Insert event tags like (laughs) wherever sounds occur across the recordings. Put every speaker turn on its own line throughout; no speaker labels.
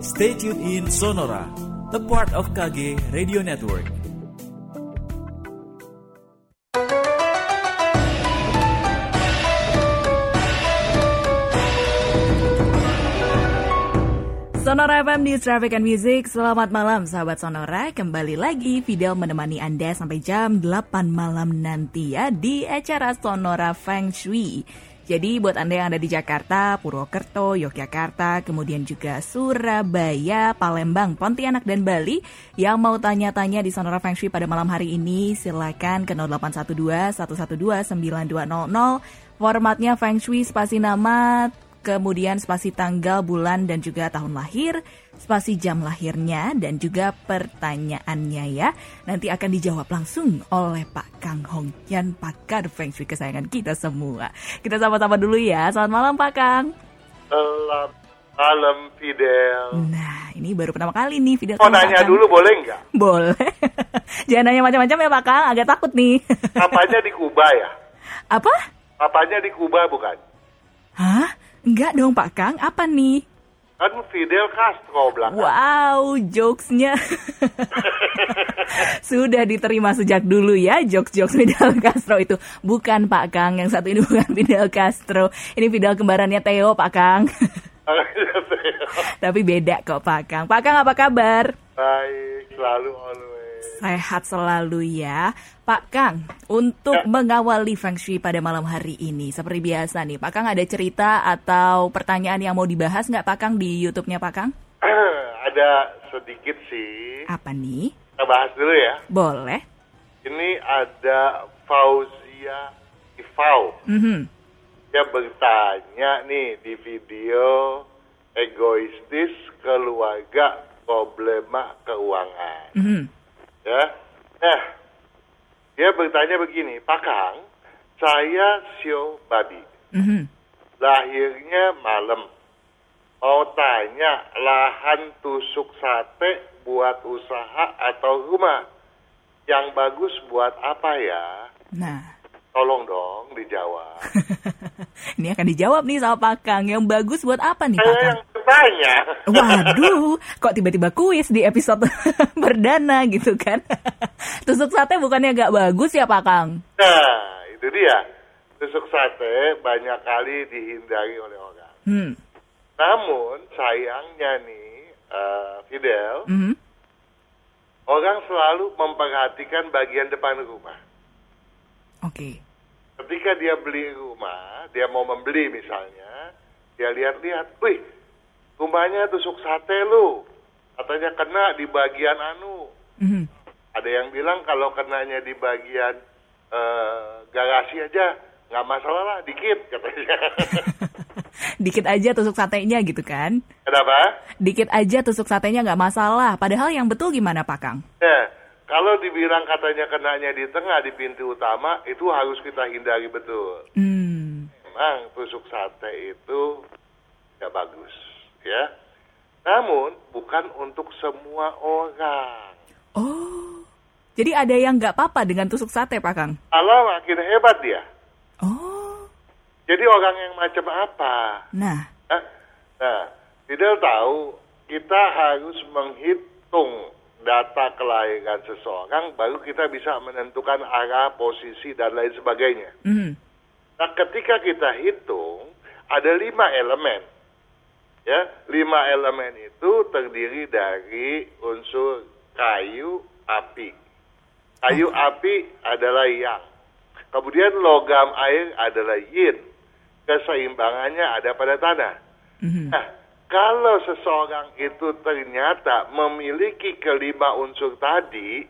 Stay tuned in Sonora, the part of KG Radio Network.
Sonora FM News Traffic and Music Selamat malam sahabat Sonora Kembali lagi Fidel menemani Anda sampai jam 8 malam nanti ya Di acara Sonora Feng Shui jadi buat Anda yang ada di Jakarta, Purwokerto, Yogyakarta, kemudian juga Surabaya, Palembang, Pontianak, dan Bali yang mau tanya-tanya di Sonora Feng Shui pada malam hari ini, silakan ke 0812 112 9200. Formatnya Feng Shui spasi nama, kemudian spasi tanggal, bulan, dan juga tahun lahir, spasi jam lahirnya, dan juga pertanyaannya ya. Nanti akan dijawab langsung oleh Pak Kang Hong Yan, pakar Feng Shui kesayangan kita semua. Kita sama-sama dulu ya. Selamat malam Pak Kang.
Selamat malam Fidel.
Nah, ini baru pertama kali nih Fidel.
Mau nanya dulu boleh nggak?
Boleh. (laughs) Jangan nanya macam-macam ya Pak Kang, agak takut nih. (laughs)
Papanya di Kuba ya?
Apa?
Papanya di Kuba bukan?
Hah? Enggak dong Pak Kang, apa nih?
Kan Fidel Castro belakang.
Wow, jokesnya (laughs) sudah diterima sejak dulu ya jokes-jokes Fidel Castro itu. Bukan Pak Kang, yang satu ini (laughs) bukan Fidel Castro. Ini Fidel kembarannya Theo Pak Kang. (laughs) Tapi beda kok Pak Kang. Pak Kang apa kabar?
Baik, selalu.
Sehat selalu ya. Pak Kang, untuk
Ya.
mengawali Feng Shui pada malam hari ini, seperti biasa nih, Pak Kang ada cerita atau pertanyaan yang mau dibahas nggak Pak Kang di YouTube-nya Pak Kang? (clears throat)
Ada sedikit sih.
Apa nih?
Kita bahas dulu ya.
Boleh?
Ini ada Fauzia Ifau.
Mhm.
Dia bertanya nih di video egoistis keluarga problema keuangan.
Mhm.
Ya. Nah, dia bertanya begini, Pak Kang, saya sio babi,
Mhm.
lahirnya malam. Mau tanya lahan tusuk sate buat usaha atau rumah? Yang bagus buat apa ya?
Nah,
Tolong dong dijawab. (laughs)
ini akan dijawab nih sama Pak Kang. Yang bagus buat apa nih Pak
Saya
Kang?
yang bertanya. (laughs)
Waduh, kok tiba-tiba kuis di episode (laughs) perdana gitu kan? Tusuk sate bukannya gak bagus ya Pak Kang?
Nah, itu dia. Tusuk sate banyak kali dihindari oleh orang.
Hmm.
Namun sayangnya nih, eh, Fidel,
Mhm.
orang selalu memperhatikan bagian depan rumah.
Oke.
Ketika dia beli rumah, dia mau membeli misalnya, dia lihat-lihat, wih, rumahnya tusuk sate lu. Katanya kena di bagian anu.
Mhm.
Ada yang bilang kalau kenanya di bagian eh, garasi aja, nggak masalah lah, dikit katanya. (laughs)
Dikit aja tusuk satenya gitu kan?
Kenapa?
Dikit aja tusuk satenya nggak masalah. Padahal yang betul gimana Pak Kang?
Nah, kalau dibilang katanya kenanya di tengah di pintu utama, itu harus kita hindari betul.
Hmm.
Memang tusuk sate itu tidak bagus, ya. Namun bukan untuk semua orang.
Oh. Jadi ada yang nggak apa-apa dengan tusuk sate Pak Kang?
Allah makin hebat dia.
Oh.
Jadi orang yang macam apa?
Nah.
Nah, Fidel tahu kita harus menghitung data kelahiran seseorang baru kita bisa menentukan arah, posisi dan lain sebagainya.
Mhm.
Nah, ketika kita hitung ada lima elemen, ya lima elemen itu terdiri dari unsur kayu, api. Kayu, api adalah yang. Kemudian logam air adalah yin. Keseimbangannya ada pada tanah.
Mhm.
Nah, kalau seseorang itu ternyata memiliki kelima unsur tadi,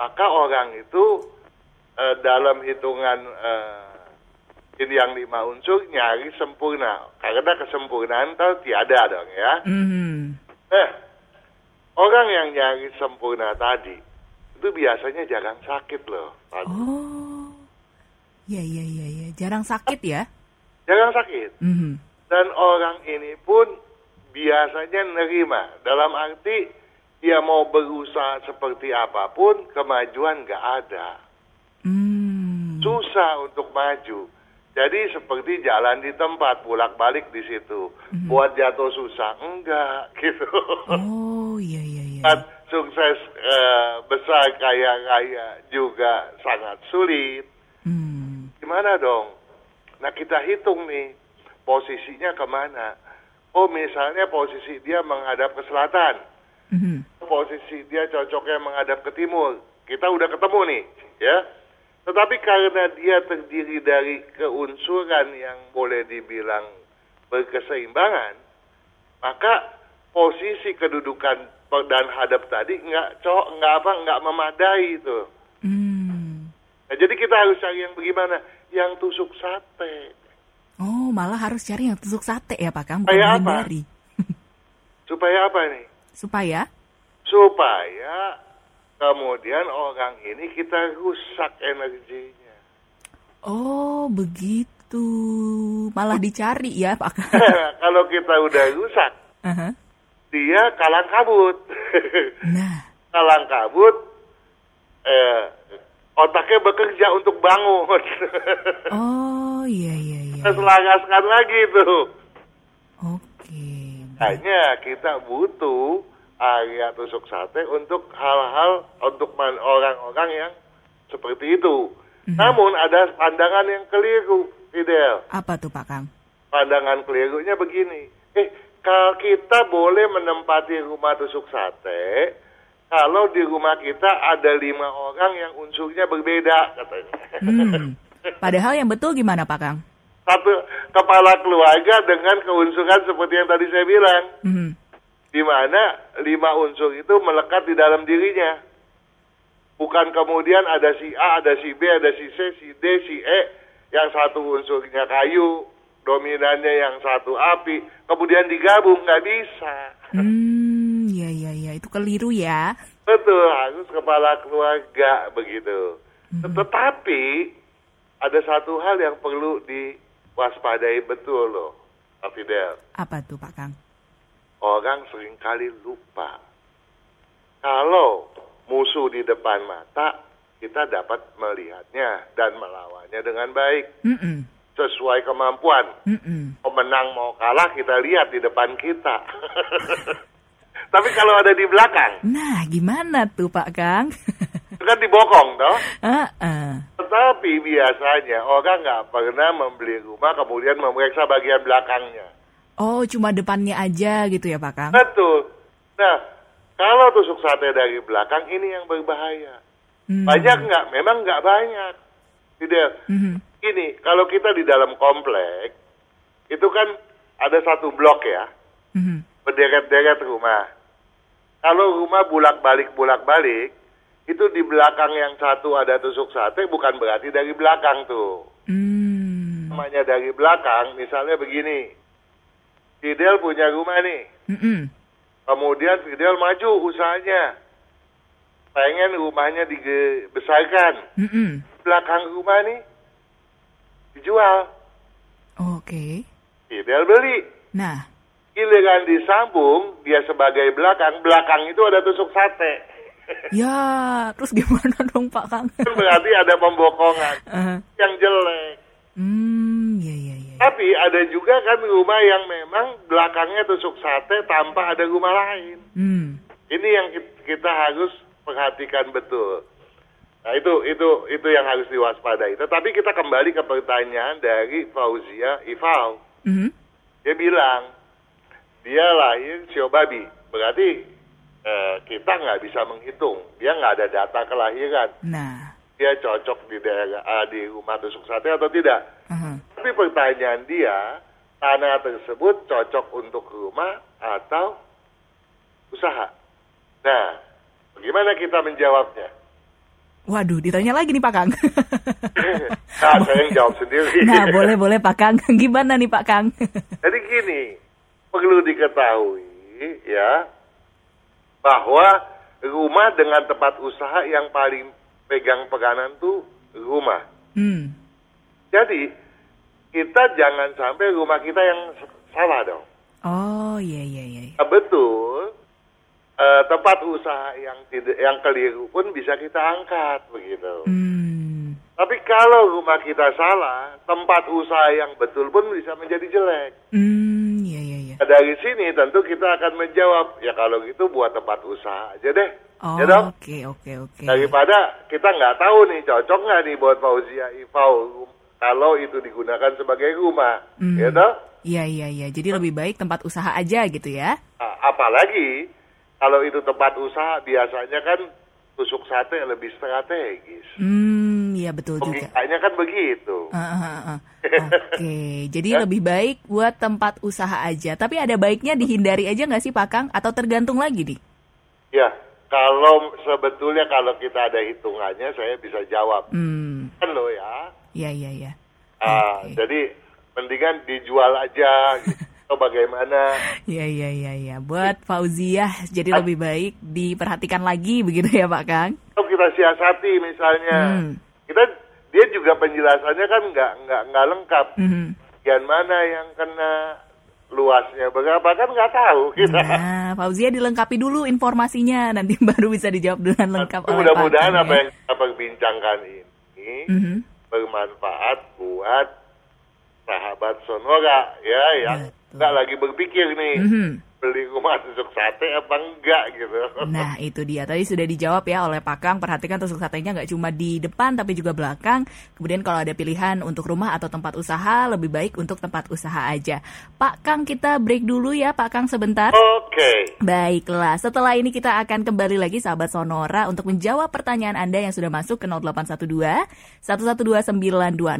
maka orang itu eh, dalam hitungan eh, ini yang lima unsur nyari sempurna. Karena kesempurnaan tahu tiada dong ya.
Mhm.
Nah, orang yang nyari sempurna tadi itu biasanya jarang sakit loh. Pak.
Oh. Ya ya ya ya. Jarang sakit ya?
Jarang sakit.
Mhm.
Dan orang ini pun biasanya nerima. Dalam arti dia mau berusaha seperti apa pun, kemajuan nggak ada.
Hmm.
Susah untuk maju. Jadi seperti jalan di tempat, bolak-balik di situ. Buat jatuh susah, enggak (laughs) gitu.
Oh, iya iya iya.
Sukses eh, besar kaya raya juga sangat sulit.
Hmm.
Gimana dong? Nah kita hitung nih, posisinya ke mana? Oh misalnya posisi dia menghadap ke selatan.
Mhm.
posisi dia cocoknya menghadap ke timur. Kita udah ketemu nih, ya. Tetapi karena dia terdiri dari keunsuran yang boleh dibilang berkeseimbangan, maka posisi kedudukan dan hadap tadi nggak cowok nggak apa nggak memadai itu.
Hmm.
Nah, jadi kita harus cari yang bagaimana? Yang tusuk sate.
Oh, malah harus cari yang tusuk sate ya Pak Kang, bukan
Kayak apa? (laughs) Supaya apa nih?
Supaya?
Supaya kemudian orang ini kita rusak energinya.
Oh, begitu. Malah dicari ya Pak Kang. (laughs)
Kalau kita udah rusak,
Aha.
dia kalang kabut. (laughs)
Nah,
kalang kabut, eh, otaknya bekerja untuk bangun.
oh iya iya iya.
Kita selagaskan lagi tuh.
Oke.
Hanya kita butuh area tusuk sate untuk hal-hal untuk orang-orang yang seperti itu. Namun ada pandangan yang keliru, Fidel.
Apa tuh Pak Kang?
Pandangan kelirunya begini. Eh, kalau kita boleh menempati rumah tusuk sate, kalau di rumah kita ada lima orang yang unsurnya berbeda, katanya.
Hmm. Padahal yang betul gimana Pak Kang?
Satu kepala keluarga dengan keunsuran seperti yang tadi saya bilang.
Mhm.
di mana lima unsur itu melekat di dalam dirinya. Bukan kemudian ada si A, ada si B, ada si C, si D, si E, yang satu unsurnya kayu, dominannya yang satu api, kemudian digabung, nggak bisa.
Hmm, iya iya iya, itu keliru ya.
Betul, harus kepala keluarga begitu. Tetapi ada satu hal yang perlu diwaspadai betul loh, Pak Fidel.
Apa tuh Pak Kang?
orang sering kali lupa. Kalau musuh di depan mata, kita dapat melihatnya dan melawannya dengan baik.
Mm-mm.
Sesuai kemampuan.
Mm-mm.
Mau menang mau kalah kita lihat di depan kita. (laughs) Tapi kalau ada di belakang,
Nah, gimana tuh Pak Kang?
itu kan dibokong toh. (laughs)
Heeh.
Tetapi biasanya orang nggak pernah membeli rumah kemudian memeriksa bagian belakangnya.
Oh, cuma depannya aja gitu ya Pak Kang?
Betul. Nah, kalau tusuk sate dari belakang ini yang berbahaya.
Hmm.
Banyak nggak? Memang nggak banyak. Tidak.
Mhm.
Gini, kalau kita di dalam komplek, itu kan ada satu blok ya,
Mhm.
berderet-deret rumah. Kalau rumah bulak-balik bulak-balik, itu di belakang yang satu ada tusuk sate, bukan berarti dari belakang tuh.
Hmm.
Namanya dari belakang, misalnya begini, Fidel punya rumah nih,
Mm-mm.
Kemudian Fidel maju usahanya. Pengen rumahnya dibesarkan.
Mm-mm.
Belakang rumah nih dijual.
Oke.
Fidel beli.
Nah,
Giliran disambung, dia sebagai belakang. Belakang itu ada tusuk sate.
Ya terus gimana (laughs) dong Pak Kang?
Kan berarti ada pembokongan (laughs)
Eh,
yang jelek.
Hmm, ya ya ya.
Tapi ada juga kan rumah yang memang belakangnya tusuk sate tanpa ada rumah lain.
Hmm.
Ini yang kit- kita harus perhatikan betul. Nah itu itu itu yang harus diwaspadai. Tetapi kita kembali ke pertanyaan dari Fauzia Ifal.
Mhm.
Dia bilang dia lahir sio babi, berarti eh, kita nggak bisa menghitung. Dia nggak ada data kelahiran.
Nah,
Dia cocok di daerah ah, di rumah tusuk sate atau tidak?
aha.
Tapi pertanyaan dia tanah tersebut cocok untuk rumah atau usaha. Nah, bagaimana kita menjawabnya?
Waduh, ditanya lagi nih Pak Kang. (laughs)
nah, saya yang jawab sendiri. (laughs)
nah, boleh boleh Pak Kang. Gimana nih Pak Kang?
Jadi gini, perlu diketahui ya bahwa rumah dengan tempat usaha yang paling pegang peranan tuh rumah.
Hmm.
Jadi kita jangan sampai rumah kita yang salah dong.
Oh, iya iya iya.
Nah, betul. eh, tempat usaha yang tidak yang keliru pun bisa kita angkat begitu.
Hmm.
Tapi kalau rumah kita salah, tempat usaha yang betul pun bisa menjadi jelek.
Hmm, iya iya iya.
Nah, dari sini tentu kita akan menjawab, ya kalau gitu buat tempat usaha aja deh.
Oh,
ya dong?
oke oke oke.
Daripada kita nggak tahu nih cocok nggak nih buat Fauzia Ifau kalau itu digunakan sebagai rumah,
Hmm.
ya toh?
Iya iya iya. Jadi lebih baik tempat usaha aja gitu ya.
Apalagi kalau itu tempat usaha biasanya kan tusuk sate lebih strategis.
Hmm, iya betul juga.
Logikanya kan begitu.
Ah, ah, ah. Oke, jadi lebih baik buat tempat usaha aja. Tapi ada baiknya dihindari aja nggak sih Pak Kang? Atau tergantung lagi nih?
Ya, kalau sebetulnya kalau kita ada hitungannya saya bisa jawab.
Hmm,
Kan lo ya.
iya iya iya.
Ah. Jadi mendingan dijual aja gitu. Atau bagaimana?
Iya iya iya iya. Buat Fauziah, jadi lebih baik diperhatikan lagi begitu ya Pak Kang?
Kita siasati misalnya,
Hmm.
Kita dia juga penjelasannya kan nggak nggak nggak lengkap.
Mhm.
Bagian mana yang kena luasnya berapa kan nggak tahu kita.
Nah, Fauzia dilengkapi dulu informasinya, nanti (laughs) baru bisa dijawab dengan lengkap oleh
Mudah-mudahan apa
ya.
yang kita perbincangkan ini
Mhm.
bermanfaat buat sahabat Sonora ya yang nggak lagi berpikir nih
Mhm.
Beli rumah tusuk sate apa enggak gitu.
Nah itu dia tadi sudah dijawab ya oleh Pak Kang Perhatikan tusuk satenya nggak cuma di depan tapi juga belakang Kemudian kalau ada pilihan untuk rumah atau tempat usaha Lebih baik untuk tempat usaha aja Pak Kang kita break dulu ya Pak Kang sebentar
Oke.
Baiklah, setelah ini kita akan kembali lagi sahabat Sonora untuk menjawab pertanyaan Anda yang sudah masuk ke 0812 1129200.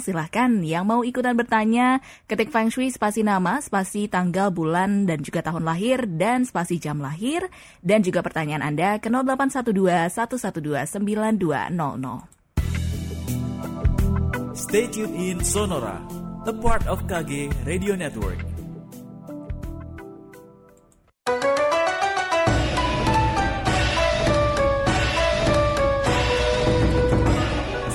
Silahkan yang mau ikutan bertanya, ketik Feng Shui spasi nama, spasi tanggal, bulan, dan juga tahun lahir, dan spasi jam lahir, dan juga pertanyaan Anda ke 0812 112 9200.
Stay tuned in Sonora, a part of KG Radio Network.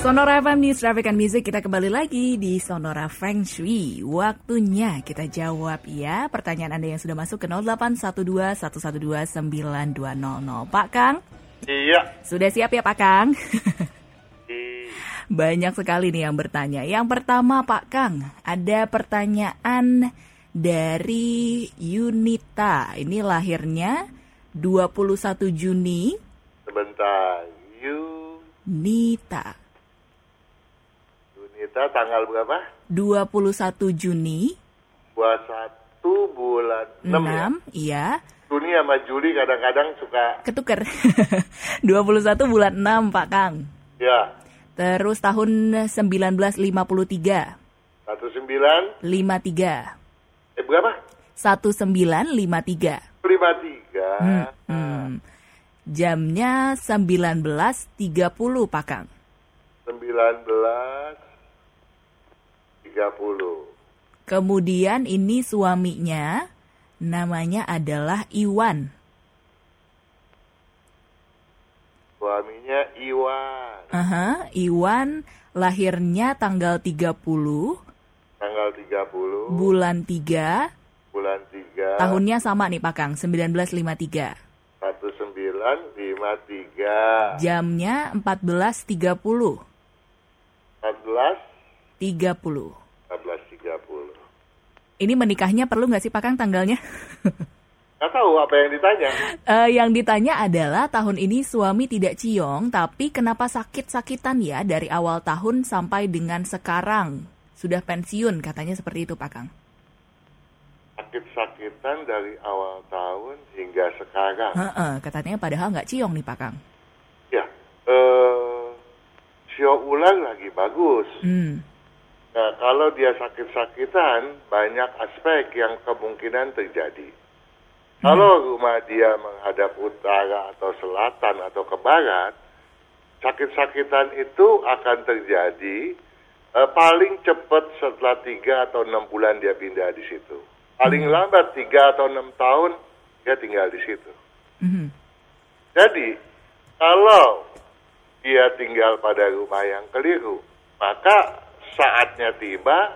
Sonora FM News Traffic and Music kita kembali lagi di Sonora Feng Shui. Waktunya kita jawab ya pertanyaan Anda yang sudah masuk ke 0812 112 9200. Pak Kang,
Iya.
sudah siap ya Pak Kang?
Di- (laughs)
Banyak sekali nih yang bertanya. Yang pertama Pak Kang, ada pertanyaan dari Yunita. Ini lahirnya 21 Juni.
Sebentar. You Yunita tanggal berapa?
21 Juni
21 bulan 6, ya.
6, iya.
Juni sama Juli kadang-kadang suka
Ketuker. (laughs) 21 bulan 6, Pak Kang.
ya
Terus tahun 1953.
19
53.
eh berapa?
1953.
53.
Hmm, hmm. Jamnya 19.30, Pak Kang.
19 30.
Kemudian ini suaminya namanya adalah Iwan.
Suaminya Iwan.
Aha, Iwan lahirnya tanggal 30
Tanggal 30
bulan 3
bulan 3
tahunnya sama nih Pak Kang 1953.
1953.
Jamnya 14.30.
14
30.
14.30.
Ini menikahnya perlu nggak sih Pak Kang tanggalnya?
Nggak tahu apa yang ditanya.
Eh, yang ditanya adalah tahun ini suami tidak ciong, tapi kenapa sakit-sakitan ya dari awal tahun sampai dengan sekarang? Sudah pensiun katanya seperti itu Pak Kang.
Sakit-sakitan dari awal tahun hingga sekarang.
Heeh, katanya padahal nggak ciong nih Pak Kang.
Ya, eh, sio ulang lagi bagus.
Hmm,
Nah, kalau dia sakit-sakitan, banyak aspek yang kemungkinan terjadi. Kalau rumah dia menghadap utara atau selatan atau ke barat, sakit-sakitan itu akan terjadi eh, paling cepat setelah tiga atau enam bulan dia pindah di situ. Paling lambat tiga atau enam tahun dia tinggal di situ.
mhm.
Jadi, kalau dia tinggal pada rumah yang keliru, maka saatnya tiba,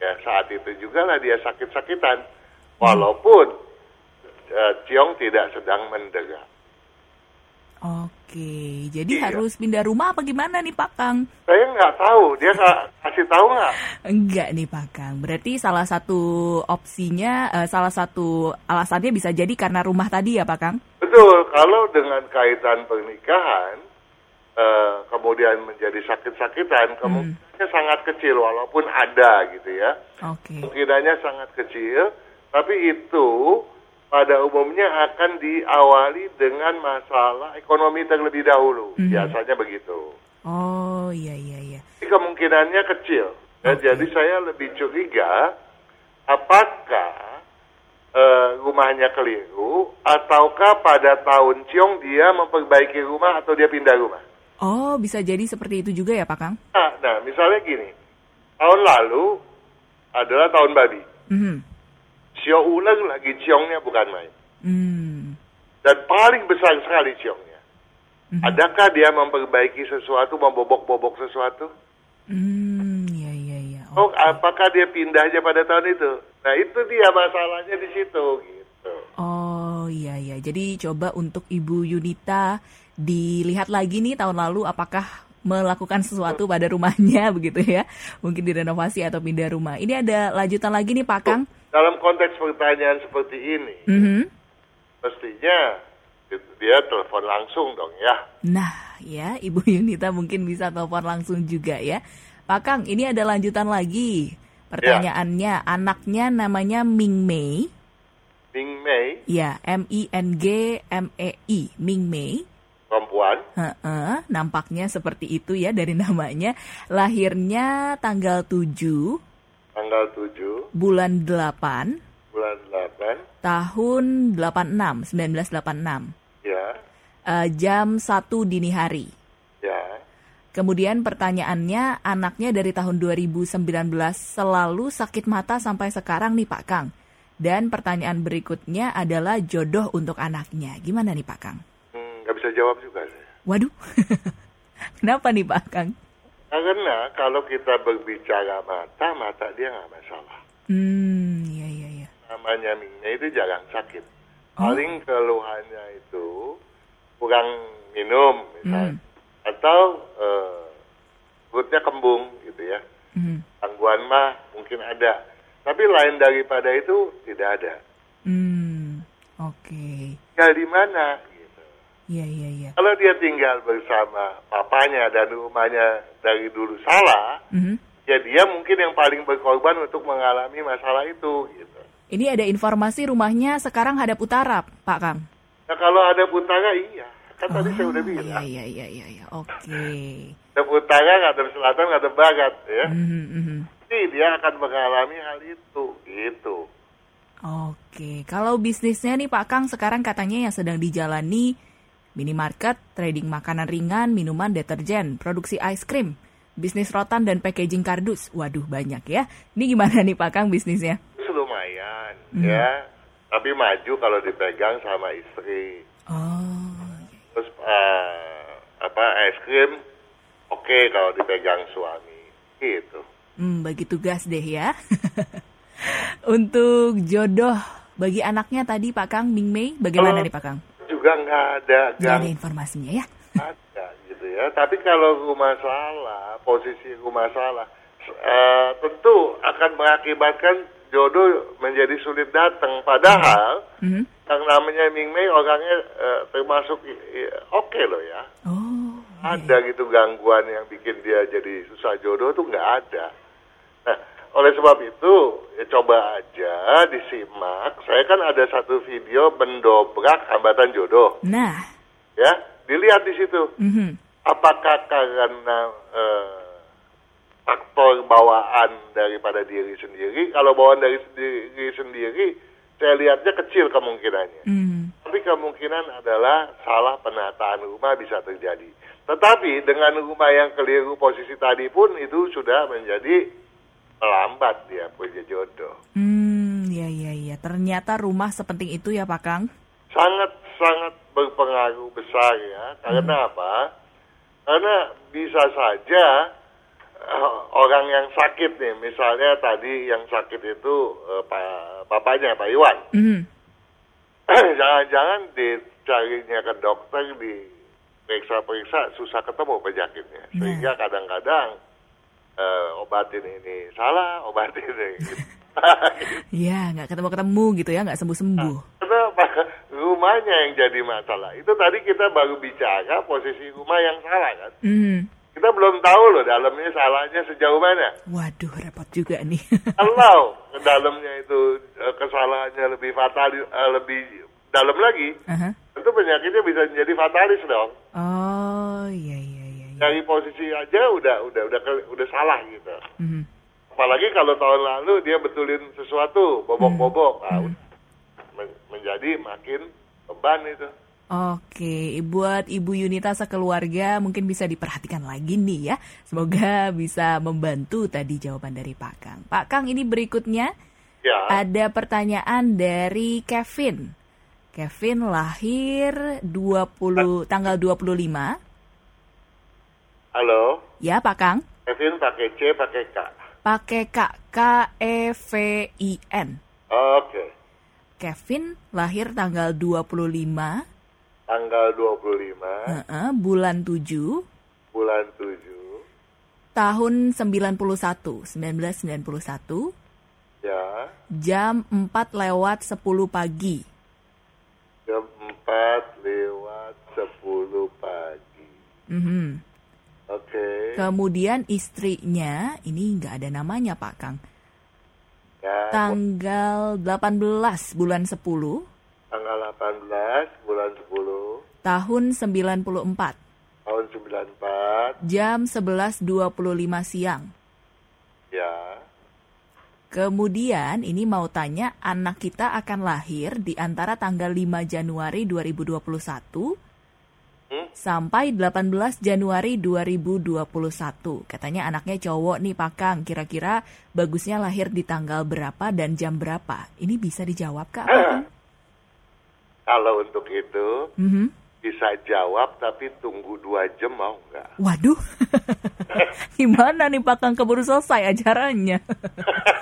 ya saat itu juga lah dia sakit-sakitan. Walaupun eh, Ciong tidak sedang mendera.
Oke, jadi
Iya.
harus pindah rumah apa gimana nih Pak Kang?
Saya nggak tahu, dia nggak kasih tahu nggak?
Enggak nih Pak Kang. Berarti salah satu opsinya, eh, salah satu alasannya bisa jadi karena rumah tadi ya Pak Kang?
Betul, kalau dengan kaitan pernikahan, eh, kemudian menjadi sakit-sakitan, kemungkinannya sangat kecil, walaupun ada gitu ya.
Oke.
Kemungkinannya sangat kecil, tapi itu pada umumnya akan diawali dengan masalah ekonomi terlebih dahulu.
Mhm.
Biasanya begitu.
Oh iya iya iya.
Jadi kemungkinannya kecil. Ya,
Oke.
Jadi saya lebih curiga apakah eh, rumahnya keliru ataukah pada tahun ciong dia memperbaiki rumah atau dia pindah rumah.
Oh bisa jadi seperti itu juga ya Pak Kang?
Nah, nah misalnya gini, tahun lalu adalah tahun babi.
Mhm.
Sio ulang lagi ciongnya bukan main.
Hmm.
Dan paling besar sekali ciongnya.
Mhm.
Adakah dia memperbaiki sesuatu, membobok-bobok sesuatu?
Hmm, iya iya iya.
Oh,
Oke.
apakah dia pindah aja pada tahun itu? Nah, itu dia masalahnya di situ gitu.
Oh iya iya. Jadi coba untuk Ibu Yunita dilihat lagi nih tahun lalu apakah melakukan sesuatu pada rumahnya (laughs) begitu ya. Mungkin direnovasi atau pindah rumah. Ini ada lanjutan lagi nih Pak Kang.
Dalam konteks pertanyaan seperti ini,
Mhm.
mestinya dia telepon langsung dong ya.
Nah, ya Ibu Yunita mungkin bisa telepon langsung juga ya. Pak Kang, ini ada lanjutan lagi. Pertanyaannya, anaknya namanya Ming Mei.
Ming Mei,
Ya, M I N G M E I, Ming Mei.
Perempuan,
Heeh, nampaknya seperti itu ya dari namanya. Lahirnya tanggal 7
tanggal 7
bulan 8
bulan 8,
tahun 86, 1986.
ya,
Eh, jam 1 dini hari.
ya.
Kemudian pertanyaannya, anaknya dari tahun 2019 selalu sakit mata sampai sekarang nih Pak Kang. Dan pertanyaan berikutnya adalah jodoh untuk anaknya. Gimana nih Pak Kang?
Bisa jawab juga.
Waduh, (laughs) kenapa nih Pak Kang?
Karena kalau kita berbicara mata, mata dia nggak masalah.
Hmm, iya iya iya.
Namanya Mei itu jarang sakit.
Oh.
Paling keluhannya itu kurang minum misalnya.
Hmm.
Atau eh, perutnya kembung gitu ya.
Hmm.
Gangguan mah mungkin ada. Tapi lain daripada itu tidak ada.
Hmm, oke.
Tinggal di mana?
Iya iya iya.
Kalau dia tinggal bersama papanya dan rumahnya dari dulu salah,
Mhm.
ya dia mungkin yang paling berkorban untuk mengalami masalah itu. Gitu.
Ini ada informasi rumahnya sekarang hadap utara, Pak Kang.
Nah kalau ada utara iya, kan tadi saya udah
Oh,
bilang.
Iya iya iya iya iya. Oke.
Ada utara, ada selatan, ada barat ya.
Mhm, mhm.
Jadi dia akan mengalami hal itu, gitu.
Oke, kalau bisnisnya nih Pak Kang sekarang katanya yang sedang dijalani minimarket, trading makanan ringan, minuman, deterjen, produksi ice cream, bisnis rotan dan packaging kardus. Waduh banyak ya. Ini gimana nih Pak Kang bisnisnya?
Lumayan
Hmm.
ya, tapi maju kalau dipegang sama istri.
Oh,
Terus eh, apa es krim, oke kalau dipegang suami, gitu.
hmm, bagi tugas deh ya. (laughs) Untuk jodoh bagi anaknya tadi Pak Kang Ming Mei, bagaimana
Oh.
nih Pak Kang?
Juga nggak ada gang
ada informasinya ya?
ada gitu ya. Tapi kalau rumah salah, posisi rumah salah, eh, tentu akan mengakibatkan jodoh menjadi sulit datang. Padahal
Mhm.
yang namanya Ming Mei orangnya eh, termasuk i- oke loh ya.
Oh,
Ada gitu gangguan yang bikin dia jadi susah jodoh tuh nggak ada. Nah, oleh sebab itu ya coba aja disimak. Saya kan ada satu video mendobrak hambatan jodoh,
Nah,
ya. Dilihat di situ.
mhm.
Apakah karena eh, faktor bawaan daripada diri sendiri? Kalau bawaan dari diri sendiri, saya lihatnya kecil kemungkinannya.
Hmm.
Tapi kemungkinan adalah salah penataan rumah bisa terjadi. Tetapi dengan rumah yang keliru posisi tadi pun itu sudah menjadi melambat dia punya jodoh.
Hmm, ya ya ya. Ternyata rumah sepenting itu ya Pak Kang.
Sangat sangat berpengaruh besar ya. Karena apa? Karena bisa saja eh, orang yang sakit nih, misalnya tadi yang sakit itu eh, pa- papanya Pak Iwan.
Mhm. (clears throat)
jangan-jangan dicarinya ke dokter di periksa-periksa susah ketemu penyakitnya.
Nah.
Sehingga kadang-kadang eh, obatin ini salah, obatin ini. gitu.
Iya, nggak ketemu-ketemu gitu ya, nggak sembuh-sembuh.
Kenapa? Rumahnya yang jadi masalah. Itu tadi kita baru bicara posisi rumah yang salah kan.
Mhm.
Kita belum tahu loh dalamnya salahnya sejauh mana.
Waduh, repot juga nih. (laughs)
Kalau ke dalamnya itu eh, kesalahannya lebih fatal, eh, lebih dalam lagi,
Aha.
tentu penyakitnya bisa menjadi fatalis dong.
Oh, iya. iya.
Dari posisi aja udah udah udah udah salah gitu.
Mhm.
Apalagi kalau tahun lalu dia betulin sesuatu bobok-bobok, nah, udah men- menjadi makin beban itu.
Oke, buat Ibu Yunita sekeluarga mungkin bisa diperhatikan lagi nih ya. Semoga bisa membantu tadi jawaban dari Pak Kang. Pak Kang, ini berikutnya
Ya,
ada pertanyaan dari Kevin. Kevin lahir 20 tanggal 25.
Halo,
Ya, Pak Kang.
Kevin pakai C, pakai K.
Pakai K K E V I N.
Oke,
Kevin lahir tanggal 25
tanggal 25
heeh, bulan 7
bulan 7
tahun 91, 1991
ya
jam 4 lewat 10 pagi.
jam 4 lewat 10 pagi.
Mhm.
Oke,
Kemudian istrinya ini nggak ada namanya Pak Kang.
ya
Tanggal 18 bulan 10
tanggal 18 bulan 10
tahun 94
tahun 94
jam 11.25 siang.
ya.
Kemudian ini mau tanya anak kita akan lahir di antara tanggal 5 Januari 2021
Hmm?
sampai 18 Januari 2021. Katanya anaknya cowok nih Pak Kang, kira-kira bagusnya lahir di tanggal berapa dan jam berapa? Ini bisa dijawab Kak? (clears throat)
Kalau untuk itu
Mhm.
bisa jawab tapi tunggu dua jam mau nggak?
Waduh, (laughs) gimana nih Pak Kang keburu selesai acaranya?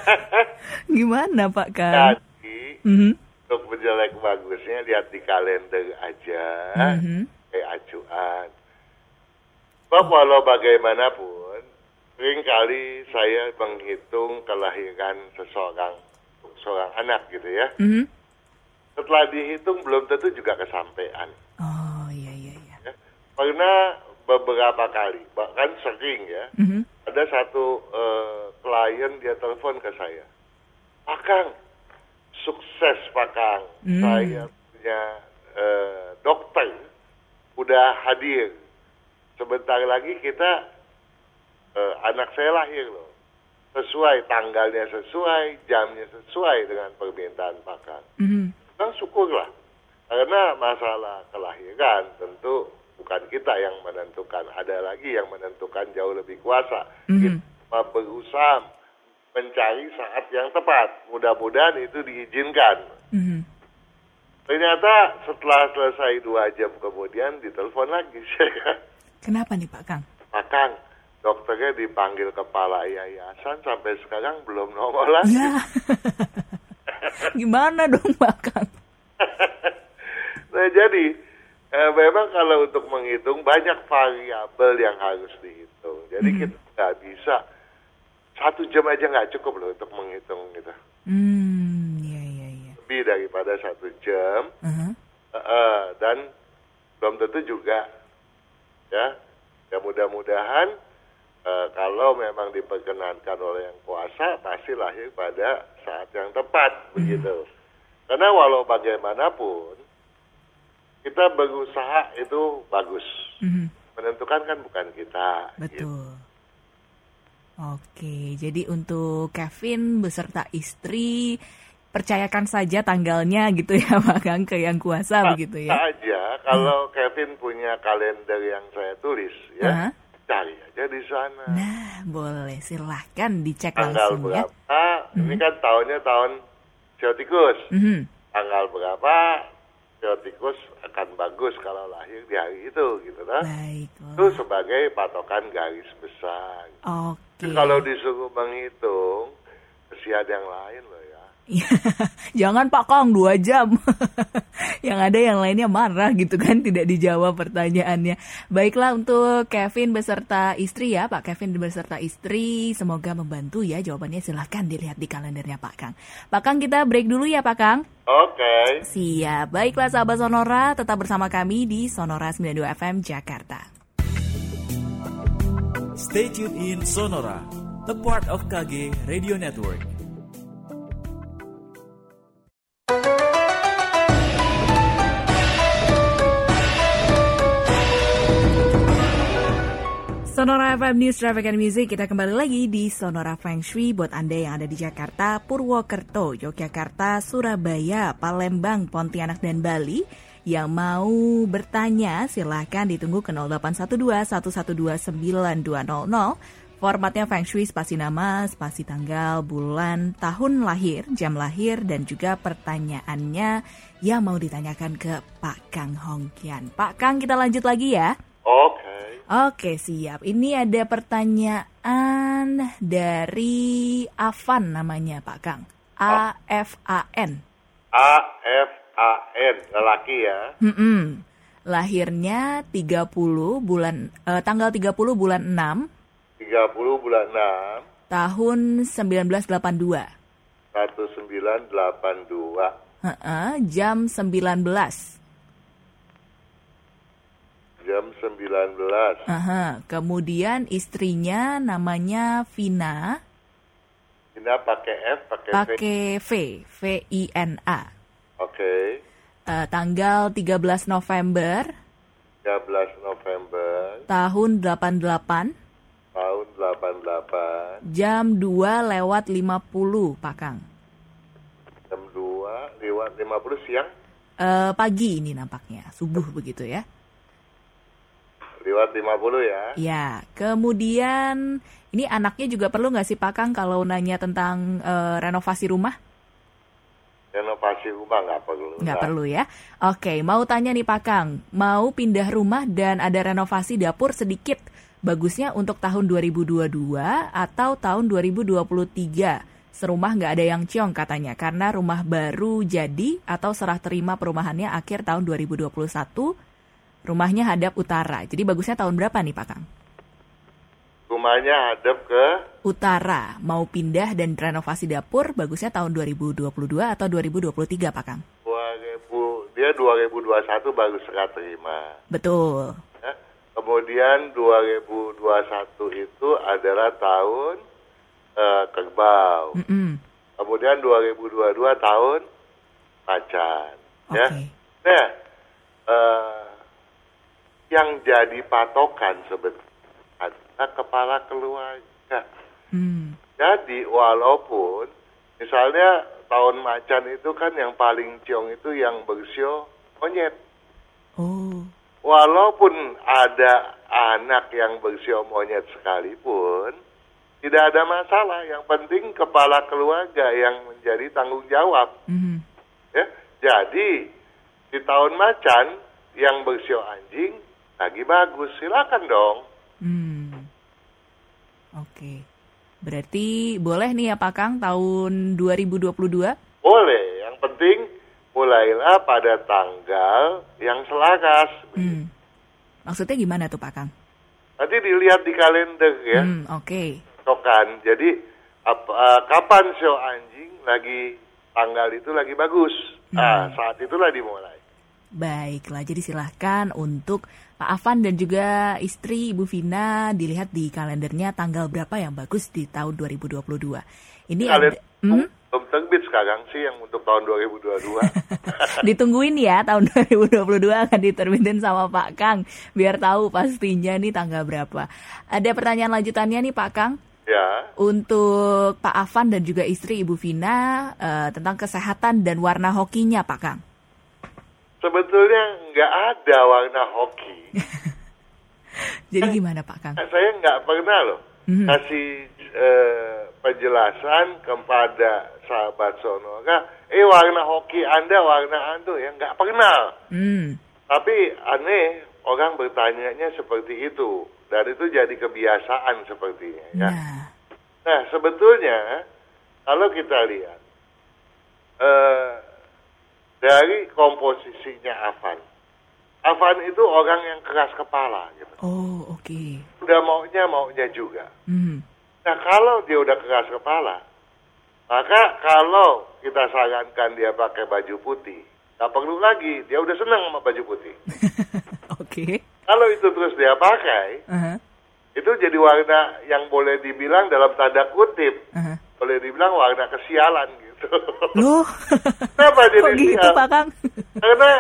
(laughs) gimana Pak Kang?
Jadi
Mhm.
untuk menjelek bagusnya lihat di kalender aja
Mhm.
Kayak acuan. Sebab walau bagaimanapun, sering kali saya menghitung kelahiran seseorang, seorang anak gitu ya.
Mhm.
Setelah dihitung belum tentu juga kesampaian.
Oh iya iya iya.
Ya. Pernah beberapa kali, bahkan sering ya,
Mhm.
ada satu eh, klien dia telepon ke saya. Pak Kang, sukses Pak Kang.
Hmm.
Saya punya eh, dokter udah hadir. Sebentar lagi kita eh, anak saya lahir loh. Sesuai tanggalnya sesuai, jamnya sesuai dengan permintaan Pak Kang.
Mhm.
Nah, syukurlah. Karena masalah kelahiran tentu bukan kita yang menentukan. Ada lagi yang menentukan jauh lebih kuasa.
Mhm.
Kita berusaha mencari saat yang tepat. Mudah-mudahan itu diizinkan.
Mhm.
Ternyata setelah selesai dua jam kemudian ditelepon lagi (laughs) saya.
Kenapa nih Pak Kang?
Pak Kang, dokternya dipanggil kepala yayasan sampai sekarang belum nongol lagi.
Ya. (laughs) Gimana dong Pak Kang? (laughs)
Nah jadi eh, memang kalau untuk menghitung banyak variabel yang harus dihitung. Jadi
Mhm.
kita nggak bisa satu jam aja nggak cukup loh untuk menghitung gitu.
Hmm.
Lebih daripada satu jam
Aha.
eh, eh, dan belum tentu juga ya. Ya mudah-mudahan eh, kalau memang diperkenankan oleh yang kuasa pasti lahir pada saat yang tepat begitu. Karena walau bagaimanapun kita berusaha itu bagus.
Mhm.
Menentukan kan bukan kita. gitu.
Betul. Oke, jadi untuk Kevin beserta istri percayakan saja tanggalnya gitu ya (laughs) Pak Kang ke yang kuasa begitu ya.
aja kalau Kevin punya kalender yang saya tulis ya,
Aha.
cari aja di sana.
Nah, boleh silahkan dicek
Tanggal
langsung ya.
berapa? Ini kan tahunnya tahun Siotikus.
Mhm.
Tanggal berapa? Siotikus akan bagus kalau lahir di hari itu gitu kan. Itu
Baiklah.
sebagai patokan garis besar.
Oke.
Kalau disuruh menghitung, kesian yang lain loh ya. (laughs)
Jangan Pak Kang dua jam. (laughs) yang ada yang lainnya marah gitu kan tidak dijawab pertanyaannya. Baiklah untuk Kevin beserta istri ya Pak Kevin beserta istri semoga membantu ya jawabannya silahkan dilihat di kalendernya Pak Kang. Pak Kang kita break dulu ya Pak Kang.
Oke. Okay.
Siap. Baiklah sahabat Sonora tetap bersama kami di Sonora 92 FM Jakarta.
Stay tuned in Sonora, a part of KG Radio Network.
Sonora FM News Traffic and Music kita kembali lagi di Sonora Feng Shui buat Anda yang ada di Jakarta, Purwokerto, Yogyakarta, Surabaya, Palembang, Pontianak dan Bali yang mau bertanya silahkan ditunggu ke 0812 112 Formatnya Feng Shui spasi nama, spasi tanggal, bulan, tahun lahir, jam lahir, dan juga pertanyaannya yang mau ditanyakan ke Pak Kang Hongkian. Pak Kang kita lanjut lagi ya.
Oke.
Oke, siap. Ini ada pertanyaan dari Avan namanya, Pak Kang. A F A N.
A F A N, lelaki ya.
Mm -mm. Lahirnya 30 bulan uh, tanggal 30 bulan 6.
30 bulan 6.
Tahun 1982.
1982.
Uh -uh, jam 19
jam 19.
Aha, kemudian istrinya namanya Vina.
Vina pakai F, pakai V.
Pakai V, V I N A.
Oke. Okay.
Uh, tanggal 13 November.
13 November.
Tahun 88.
Tahun 88.
Jam 2 lewat 50, Pak Kang.
Jam 2 lewat 50 siang?
Uh, pagi ini nampaknya, subuh begitu ya.
Lewat 50 ya.
Ya, kemudian ini anaknya juga perlu nggak sih Pak Kang kalau nanya tentang uh, renovasi rumah?
Renovasi rumah nggak perlu.
Nggak perlu ya. Oke, mau tanya nih Pak Kang, mau pindah rumah dan ada renovasi dapur sedikit. Bagusnya untuk tahun 2022 atau tahun 2023? Serumah nggak ada yang ciong katanya karena rumah baru jadi atau serah terima perumahannya akhir tahun 2021 Rumahnya hadap utara. Jadi bagusnya tahun berapa nih Pak Kang?
Rumahnya hadap ke?
Utara. Mau pindah dan renovasi dapur bagusnya tahun 2022 atau 2023 Pak Kang?
2000, dia 2021 bagus serah terima.
Betul.
Ya, kemudian 2021 itu adalah tahun uh, kerbau. Mm -mm. Kemudian 2022 tahun macan. Okay. Ya. Nah, uh, yang jadi patokan sebetulnya adalah kepala keluarga. Hmm. Jadi walaupun misalnya tahun macan itu kan yang paling ciong itu yang bersio monyet. Oh. Walaupun ada anak yang bersio monyet sekalipun, tidak ada masalah. Yang penting kepala keluarga yang menjadi tanggung jawab. Mm-hmm. Ya, jadi di tahun macan yang bersio anjing lagi bagus, silakan dong. Hmm.
Oke. Okay. Berarti boleh nih ya Pak Kang tahun 2022?
Boleh. Yang penting mulailah pada tanggal yang selaras. Hmm.
Maksudnya gimana tuh Pak Kang?
Nanti dilihat di kalender ya. Hmm,
Oke. Okay.
Tokan. Jadi ap, uh, kapan show anjing lagi tanggal itu lagi bagus. Hmm. Nah, saat itulah dimulai.
Baiklah, jadi silahkan untuk Pak Afan dan juga istri Ibu Vina dilihat di kalendernya tanggal berapa yang bagus di tahun 2022. Ini
Kalian, ada... Hmm? Belum terbit sekarang sih yang untuk tahun 2022. (laughs)
Ditungguin ya tahun 2022 akan diterbitin sama Pak Kang biar tahu pastinya nih tanggal berapa. Ada pertanyaan lanjutannya nih Pak Kang.
Ya.
Untuk Pak Afan dan juga istri Ibu Vina uh, tentang kesehatan dan warna hokinya Pak Kang
sebetulnya nggak ada warna hoki. (laughs)
Jadi gimana Pak Kang?
Saya nggak pernah loh mm-hmm. kasih eh, penjelasan kepada sahabat Sonora, eh warna hoki Anda warna Anda ya nggak pernah. Mm. Tapi aneh orang bertanyanya seperti itu dan itu jadi kebiasaan sepertinya ya. Nah, nah sebetulnya kalau kita lihat eh, dari komposisinya Avan. Avan itu orang yang keras kepala gitu.
Oh, oke.
Udah maunya maunya juga.
Hmm.
Nah kalau dia udah keras kepala, maka kalau kita sarankan dia pakai baju putih, nggak perlu lagi, dia udah senang sama baju putih. (laughs)
Oke.
Kalau itu terus dia pakai,
Aha,
itu jadi warna yang boleh dibilang dalam tanda kutip,
aha.
boleh dibilang warna kesialan gitu.
Loh. (laughs)
Kenapa jadi
Kok gitu? Pak Kang?
Karena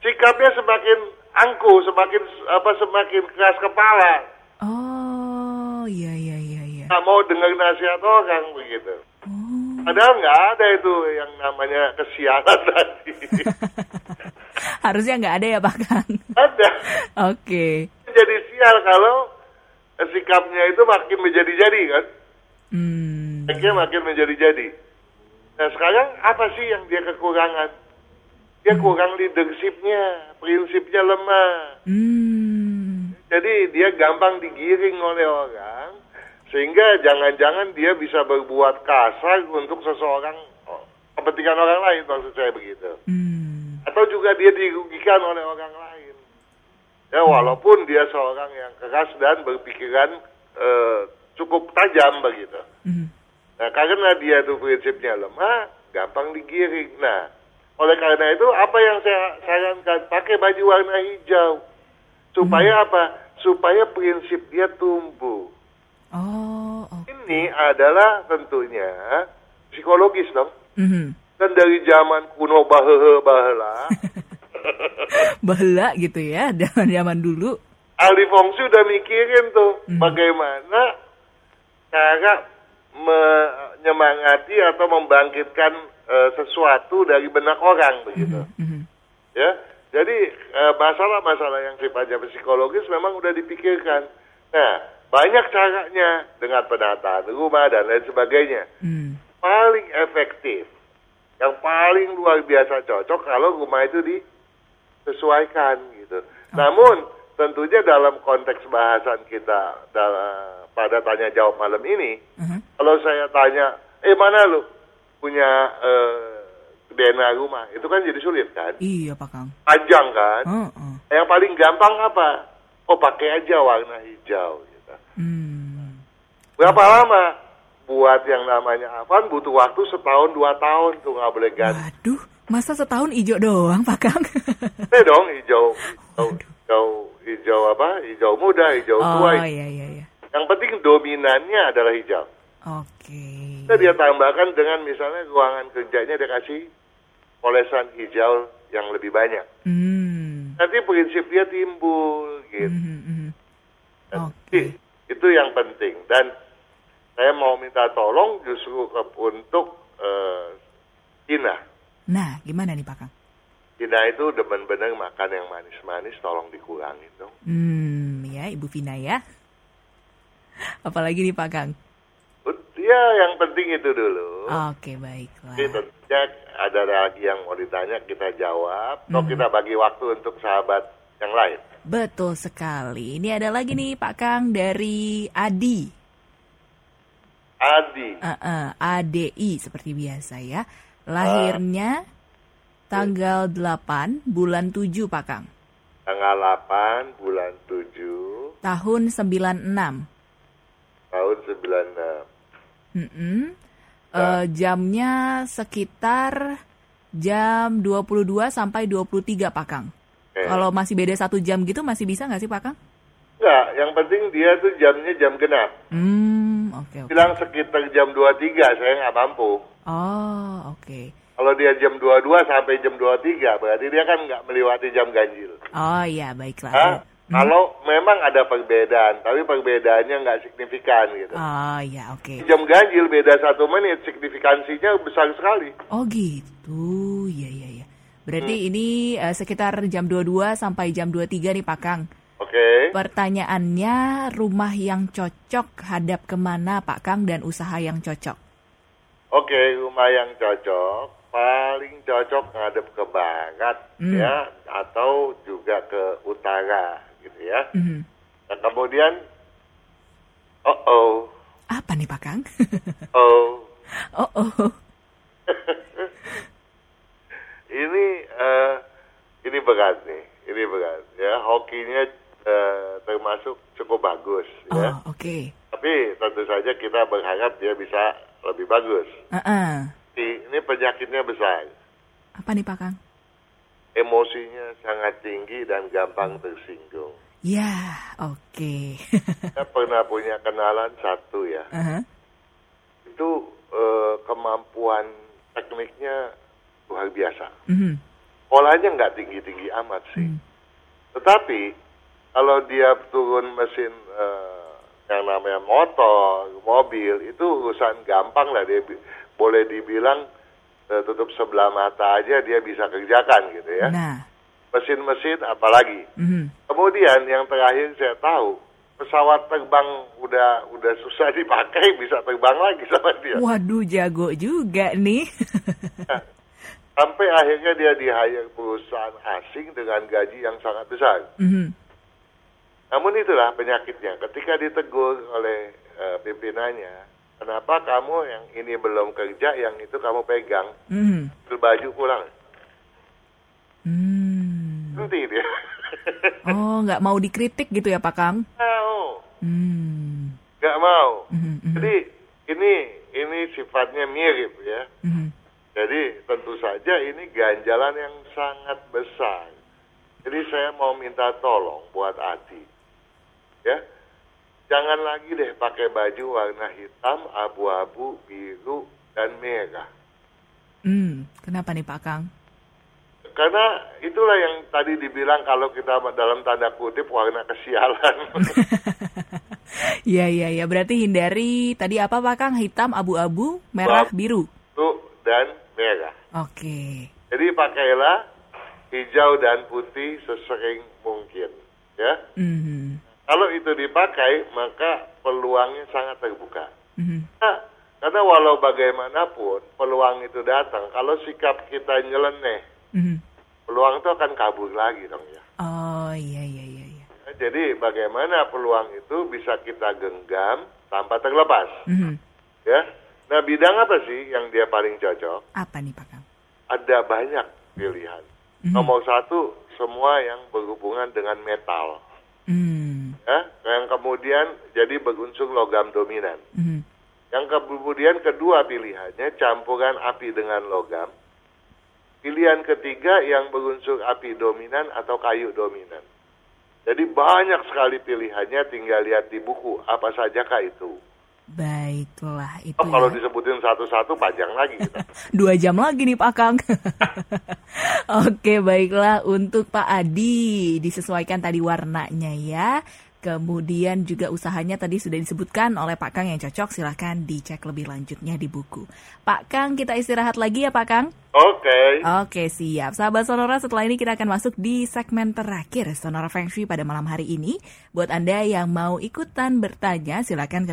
sikapnya semakin angku, semakin apa semakin keras kepala,
Oh, iya iya iya iya.
nggak mau dengar nasihat orang begitu.
Oh.
Padahal nggak ada itu yang namanya kesialan (laughs) tadi. (laughs)
Harusnya nggak ada ya, Pak Kang.
ada.
Oke.
Jadi sial kalau sikapnya itu makin menjadi-jadi kan.
Hmm.
Sikapnya makin menjadi-jadi. Nah sekarang apa sih yang dia kekurangan? Dia kurang leadershipnya, prinsipnya lemah.
Hmm.
Jadi dia gampang digiring oleh orang, sehingga jangan-jangan dia bisa berbuat kasar untuk seseorang, kepentingan orang lain maksud saya begitu.
Hmm.
Atau juga dia dirugikan oleh orang lain. Ya walaupun dia seorang yang keras dan berpikiran eh, cukup tajam begitu.
Hmm.
Nah karena dia itu prinsipnya lemah, gampang digiring. Nah oleh karena itu apa yang saya sarankan pakai baju warna hijau supaya apa? Supaya prinsip dia tumbuh.
Oh, oke.
Ini adalah tentunya psikologis dong.
Mhm.
Dan dari zaman kuno bahehe bahela, (laughs)
Bahela gitu ya, zaman zaman dulu.
ahli feng shui udah mikirin tuh
Mhm.
bagaimana cara menyemangati atau membangkitkan eh, sesuatu dari benak orang begitu.
Mhm.
Ya, jadi eh, masalah-masalah yang sifatnya psikologis memang udah dipikirkan. Nah, banyak caranya dengan penataan rumah dan lain sebagainya.
Hmm.
Paling efektif, yang paling luar biasa cocok kalau rumah itu disesuaikan gitu. Namun tentunya dalam konteks bahasan kita dalam, pada tanya jawab malam ini,
Mhm.
kalau saya tanya, eh mana lu punya eh, DNA rumah, itu kan jadi sulit kan,
Iya, Pak Kang.
panjang kan.
Heeh.
Yang paling gampang apa? Oh pakai aja warna hijau. Gitu.
Hmm.
Berapa lama? Buat yang namanya Avan butuh waktu setahun dua tahun tuh nggak boleh ganti.
Waduh, masa setahun hijau doang, Pak Kang?
Eh dong hijau, hijau, hijau, hijau apa? Hijau muda, hijau
oh,
tua.
iya iya iya.
Yang penting dominannya adalah hijau.
Oke.
Kita dia tambahkan dengan misalnya ruangan kerjanya dia kasih polesan hijau yang lebih banyak.
Hmm.
Nanti prinsip dia timbul gitu.
Mhm, mhm.
Jadi,
Oke.
Itu yang penting. Dan saya mau minta tolong justru untuk eh, Tina.
Nah, gimana nih, Pak Kang?
Tina itu demen bener makan yang manis-manis, tolong dikurangin dong.
Hmm, ya Ibu Vina ya. Apalagi nih Pak Kang?
Ya, yang penting itu dulu.
Oke, baiklah.
Jadi tentunya ada lagi yang mau ditanya, kita jawab. Atau
Hmm.
kita bagi waktu untuk sahabat yang lain.
Betul sekali. Ini ada lagi nih Pak Kang dari Adi.
Adi,
Eh, eh, ADI seperti biasa ya. Lahirnya tanggal 8 bulan 7 Pak Kang.
tanggal 8 bulan 7
Tahun 96.
tahun 96.
Mm-mm. Eh, jamnya sekitar jam 22 sampai 23 Pak Kang.
Oke.
Kalau masih beda satu jam gitu masih bisa nggak sih Pak Kang?
Enggak, yang penting dia tuh jamnya jam genap.
Hmm, oke oke.
Bilang sekitar jam 23, saya nggak mampu.
Oh, oke.
Kalau dia jam 22 sampai jam 23, berarti dia kan nggak melewati jam ganjil.
Oh iya, baiklah.
Hah? Kalau memang ada perbedaan, tapi perbedaannya nggak signifikan gitu.
Oh iya, oke.
Jam ganjil beda satu menit, signifikansinya besar sekali.
Oh gitu, iya iya iya. Berarti ini eh, sekitar jam 22 sampai jam 23 nih Pak Kang.
Oke?
Pertanyaannya, rumah yang cocok hadap ke mana Pak Kang dan usaha yang cocok?
Oke, rumah yang cocok, paling cocok ngadep ke barat
Hmm.
ya, atau juga ke utara gitu ya.
Mhm.
Nah, kemudian, oh oh,
Apa nih Pak Kang?
oh,
oh oh.
ini eh, ini berat nih, ini berat ya. Hokinya eh, termasuk cukup bagus
Oh,
ya.
oke.
Tapi tentu saja kita berharap dia bisa lebih bagus. Di- Ini penyakitnya besar,
Apa nih Pak Kang?
emosinya sangat tinggi dan gampang tersinggung.
Ya, oke. (laughs)
Saya pernah punya kenalan satu ya,
Uh-huh.
itu eh, kemampuan tekniknya luar biasa.
Mhm.
Polanya nggak tinggi-tinggi amat sih.
Hmm.
Tetapi kalau dia turun mesin eh, yang namanya motor, mobil itu urusan gampang lah dia boleh dibilang tutup sebelah mata aja dia bisa kerjakan gitu ya.
Nah,
Mesin-mesin apalagi.
mhm.
Kemudian yang terakhir saya tahu pesawat terbang udah udah susah dipakai bisa terbang lagi sama dia.
waduh jago juga nih. (laughs)
Sampai akhirnya dia di hire perusahaan asing dengan gaji yang sangat besar.
Mhm.
Namun itulah penyakitnya. Ketika ditegur oleh eh, pimpinannya, kenapa kamu yang ini belum kerja, yang itu kamu pegang, ambil baju pulang.
Hmm.
Nanti dia. (laughs)
Oh, nggak mau dikritik gitu ya Pak Kang?
mau,
Hmm.
nggak mau.
Mhm, mhm,
Jadi ini ini sifatnya mirip ya.
mhm.
Jadi tentu saja ini ganjalan yang sangat besar. Jadi saya mau minta tolong buat Adi. Jangan lagi deh pakai baju warna hitam, abu-abu, biru, dan merah.
Hmm, kenapa nih Pak Kang?
Karena itulah yang tadi dibilang kalau kita dalam tanda kutip warna kesialan. (laughs)
Iya, iya, iya. Berarti hindari tadi apa Pak Kang? Hitam, abu-abu, merah, biru.
Itu dan merah.
Oke.
Jadi pakailah hijau dan putih sesering mungkin. Ya.
Mhm.
Kalau itu dipakai, maka peluangnya sangat terbuka.
Mhm.
Nah, karena walau bagaimanapun peluang itu datang, kalau sikap kita nyeleneh,
Mhm.
peluang itu akan kabur lagi dong ya.
Oh, iya, iya, iya. iya.
Nah, Jadi bagaimana peluang itu bisa kita genggam tanpa terlepas,
Mhm.
ya? Nah bidang apa sih yang dia paling cocok?
Apa nih Pak?
Ada banyak pilihan.
Mhm.
Nomor satu, semua yang berhubungan dengan metal,
Hmm.
Ya. Yang kemudian jadi berunsur logam dominan.
Mhm.
Yang kemudian kedua pilihannya campuran api dengan logam. Pilihan ketiga yang berunsur api dominan atau kayu dominan. Jadi banyak sekali pilihannya tinggal lihat di buku apa sajakah itu.
Baiklah, itu
Oh, kalau
ya.
disebutin satu-satu panjang lagi kita. (laughs)
Dua jam lagi nih Pak Kang. (laughs) Oke, baiklah untuk Pak Adi disesuaikan tadi warnanya ya. Kemudian juga usahanya tadi sudah disebutkan oleh Pak Kang yang cocok. Silahkan dicek lebih lanjutnya di buku. Pak Kang, kita istirahat lagi ya Pak Kang.
Oke.
Oke, siap. Sahabat Sonora, setelah ini kita akan masuk di segmen terakhir Sonora Feng Shui pada malam hari ini. Buat Anda yang mau ikutan bertanya, silakan ke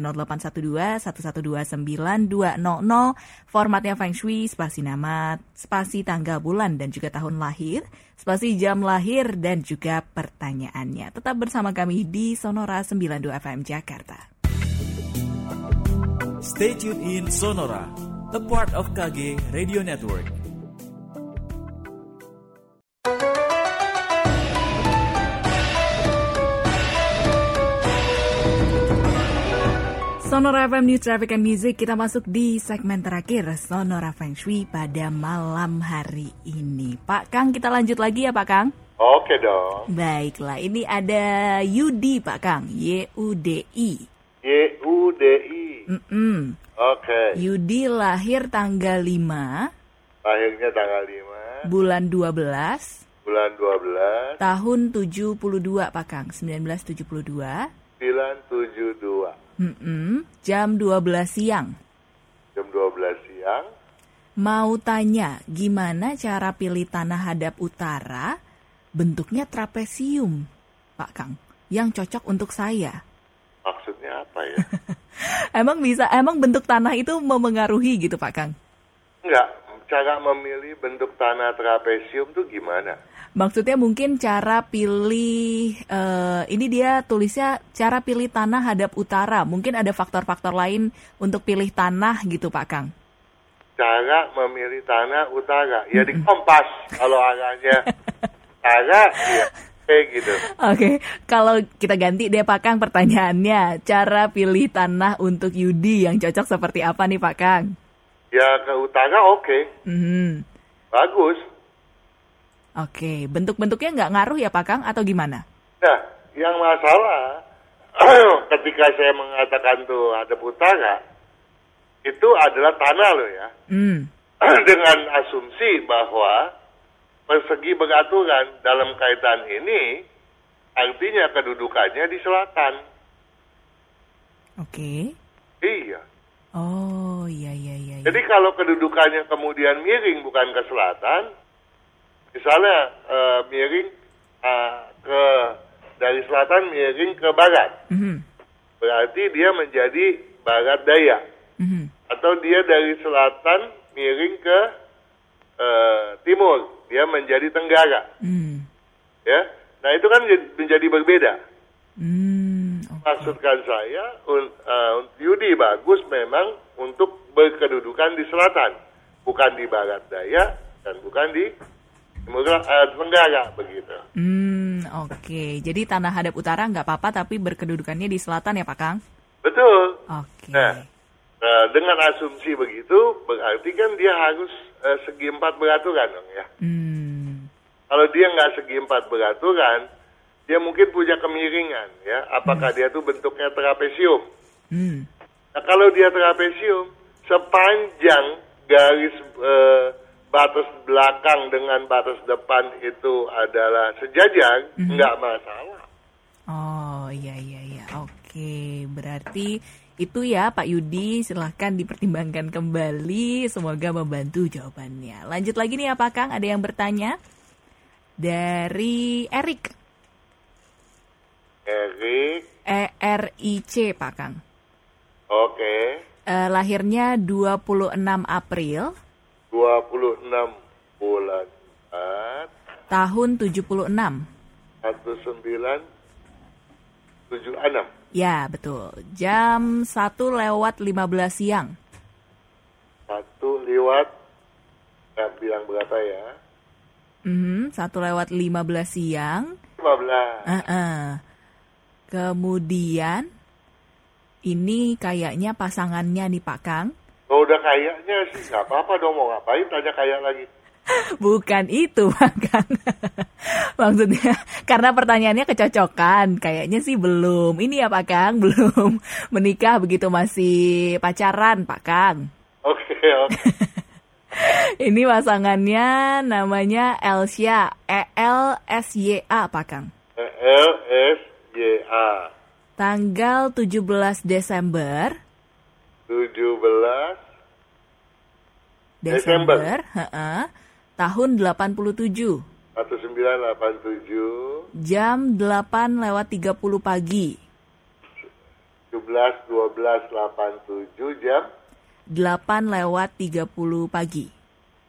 0812-112-9200. Formatnya Feng Shui, spasi nama, spasi tanggal bulan dan juga tahun lahir, spasi jam lahir dan juga pertanyaannya. Tetap bersama kami di Sonora 92 FM Jakarta.
Stay tuned in Sonora, a part of KG Radio Network.
Sonora FM News Traffic and Music kita masuk di segmen terakhir Sonora Feng Shui pada malam hari ini. Pak Kang kita lanjut lagi ya Pak Kang.
Oke dong.
Baiklah ini ada Yudi Pak Kang Y U D I.
Y U D I.
Mm-mm.
Oke.
Yudi lahir tanggal 5
Lahirnya tanggal 5
bulan 12
bulan 12
tahun 72 Pak Kang 1972.
972
Mm-mm. Jam 12 siang.
jam 12 siang.
Mau tanya, gimana cara pilih tanah hadap utara? Bentuknya trapesium, Pak Kang. Yang cocok untuk saya.
Maksudnya apa ya? (laughs)
Emang bisa, emang bentuk tanah itu memengaruhi gitu, Pak Kang?
Enggak, cara memilih bentuk tanah trapesium tuh gimana?
Maksudnya mungkin cara pilih, eh, ini dia tulisnya cara pilih tanah hadap utara. Mungkin ada faktor-faktor lain untuk pilih tanah gitu, Pak Kang.
cara memilih tanah utara. Ya di kompas kalau arahnya utara, (laughs) ya kayak gitu.
Oke, kalau kita ganti deh Pak Kang pertanyaannya, cara pilih tanah untuk Yudi yang cocok seperti apa nih Pak Kang?
Ya ke utara oke,
Mhm.
bagus.
Oke, bentuk-bentuknya nggak ngaruh ya Pak Kang atau gimana?
Nah, yang masalah (clears throat) ketika saya mengatakan tuh ada utara, itu adalah tanah loh ya.
Hmm. (clears throat)
Dengan asumsi bahwa persegi beraturan dalam kaitan ini artinya kedudukannya di selatan.
Oke.
Iya.
Oh, iya iya iya. iya.
Jadi kalau kedudukannya kemudian miring bukan ke selatan, misalnya eh, miring eh, ke dari selatan miring ke barat,
Mhm.
berarti dia menjadi barat daya.
Mhm.
Atau dia dari selatan miring ke eh, timur, dia menjadi tenggara.
Hmm.
Ya, nah itu kan menjadi- berbeda.
Hmm. oke.
Maksudkan saya, un, eh, Yudi bagus memang untuk berkedudukan di selatan, bukan di barat daya dan bukan di timur eh, tenggara begitu.
Hmm, oke. Jadi tanah hadap utara nggak apa-apa tapi berkedudukannya di selatan ya Pak Kang?
Betul.
Oke.
Nah, eh, dengan asumsi begitu, berarti kan dia harus eh, segi empat beraturan dong ya.
Hmm.
Kalau dia nggak segi empat beraturan, dia mungkin punya kemiringan ya. Apakah dia tuh bentuknya trapesium?
Hmm.
Nah, kalau dia trapesium, sepanjang garis eh, batas belakang dengan batas depan itu adalah sejajar, nggak masalah.
Oh, iya iya iya. Oke, berarti itu ya Pak Yudi, silahkan dipertimbangkan kembali. Semoga membantu jawabannya. Lanjut lagi nih ya Pak Kang, ada yang bertanya dari Erik.
Erik,
E R I C Pak Kang.
oke,
Eh, lahirnya 26 April
26 bulan 4,
tahun 76.
1976.
Ya, betul. Jam 1 lewat 15 siang.
Satu lewat, nggak bilang berapa ya,
Mhm, 1 lewat 15 siang.
15.
Heeh. Kemudian ini kayaknya pasangannya nih Pak Kang.
Oh, udah kayaknya sih nggak apa-apa dong mau ngapain tanya kayak lagi. (laughs)
Bukan itu (laughs) Pak Kang. Maksudnya karena pertanyaannya kecocokan. Kayaknya sih belum. Ini ya Pak Kang, (laughs) belum menikah begitu masih pacaran Pak Kang.
Oke, oke.
Ini pasangannya namanya Elsya, E L S Y A Pak Kang.
L S Y A
Tanggal 17 Desember
17
Desember,
Desember.
heeh, tahun 87
1987
jam 8 lewat 30 pagi
17 12 87 jam.
8 lewat 30 pagi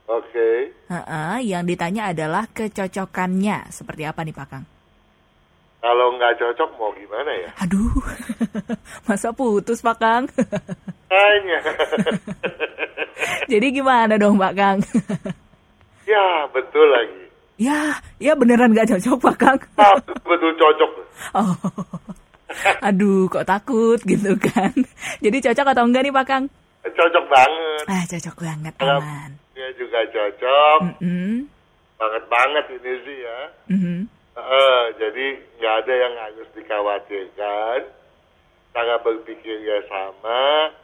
Oke.
Heeh, yang ditanya adalah kecocokannya seperti apa nih Pak Kang?
Kalau nggak cocok mau gimana ya?
Aduh, (laughs) masa putus Pak Kang? (laughs)
Tanya. (laughs)
Jadi gimana dong Pak Kang? (laughs)
ya, betul lagi.
ya, ya beneran gak cocok Pak Kang?
Ah, betul cocok. (laughs)
Oh, aduh kok takut gitu kan? Jadi cocok atau enggak nih Pak Kang?
Cocok banget.
Ah cocok banget aman.
dia juga cocok.
Mm,
Banget banget ini sih ya.
mhm.
Eh, jadi nggak ada yang harus dikhawatirkan. Cara berpikirnya sama.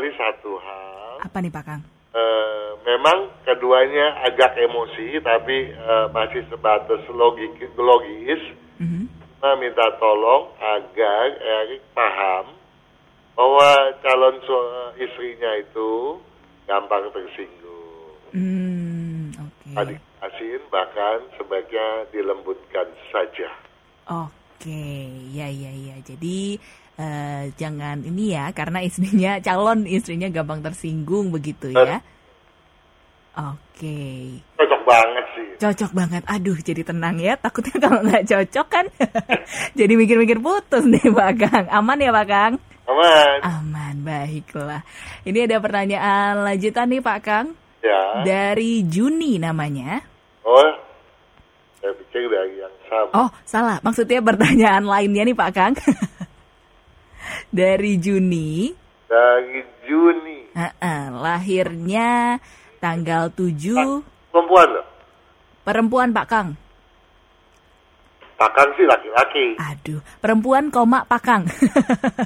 Kecuali satu hal.
Apa nih Pak Kang?
Eh, memang keduanya agak emosi tapi eh, masih sebatas logik logis.
Mhm.
Nah, minta tolong agar Erik paham bahwa calon su- istrinya itu gampang tersinggung.
Hmm, oke.
Adik asin bahkan sebaiknya dilembutkan saja.
Oke, ya ya ya. Jadi eh, jangan ini ya, karena istrinya (laughs) calon istrinya gampang tersinggung begitu ya. Oke,
Cocok banget sih.
cocok banget. Aduh, jadi tenang ya. Takutnya kalau nggak cocok kan, (laughs) jadi mikir-mikir putus nih (laughs) Pak Kang. Aman ya Pak Kang?
Aman.
Aman, baiklah. Ini ada pertanyaan lanjutan nih Pak Kang.
Ya.
Dari Juni namanya.
Oh, saya pikir dari yang sama.
Oh, salah. Maksudnya pertanyaan lainnya nih Pak Kang. Dari Juni.
Dari Juni.
Uh-uh, lahirnya tanggal 7.
Perempuan loh.
Perempuan Pak Kang.
Pak Kang sih laki-laki.
Aduh, perempuan koma Pak Kang.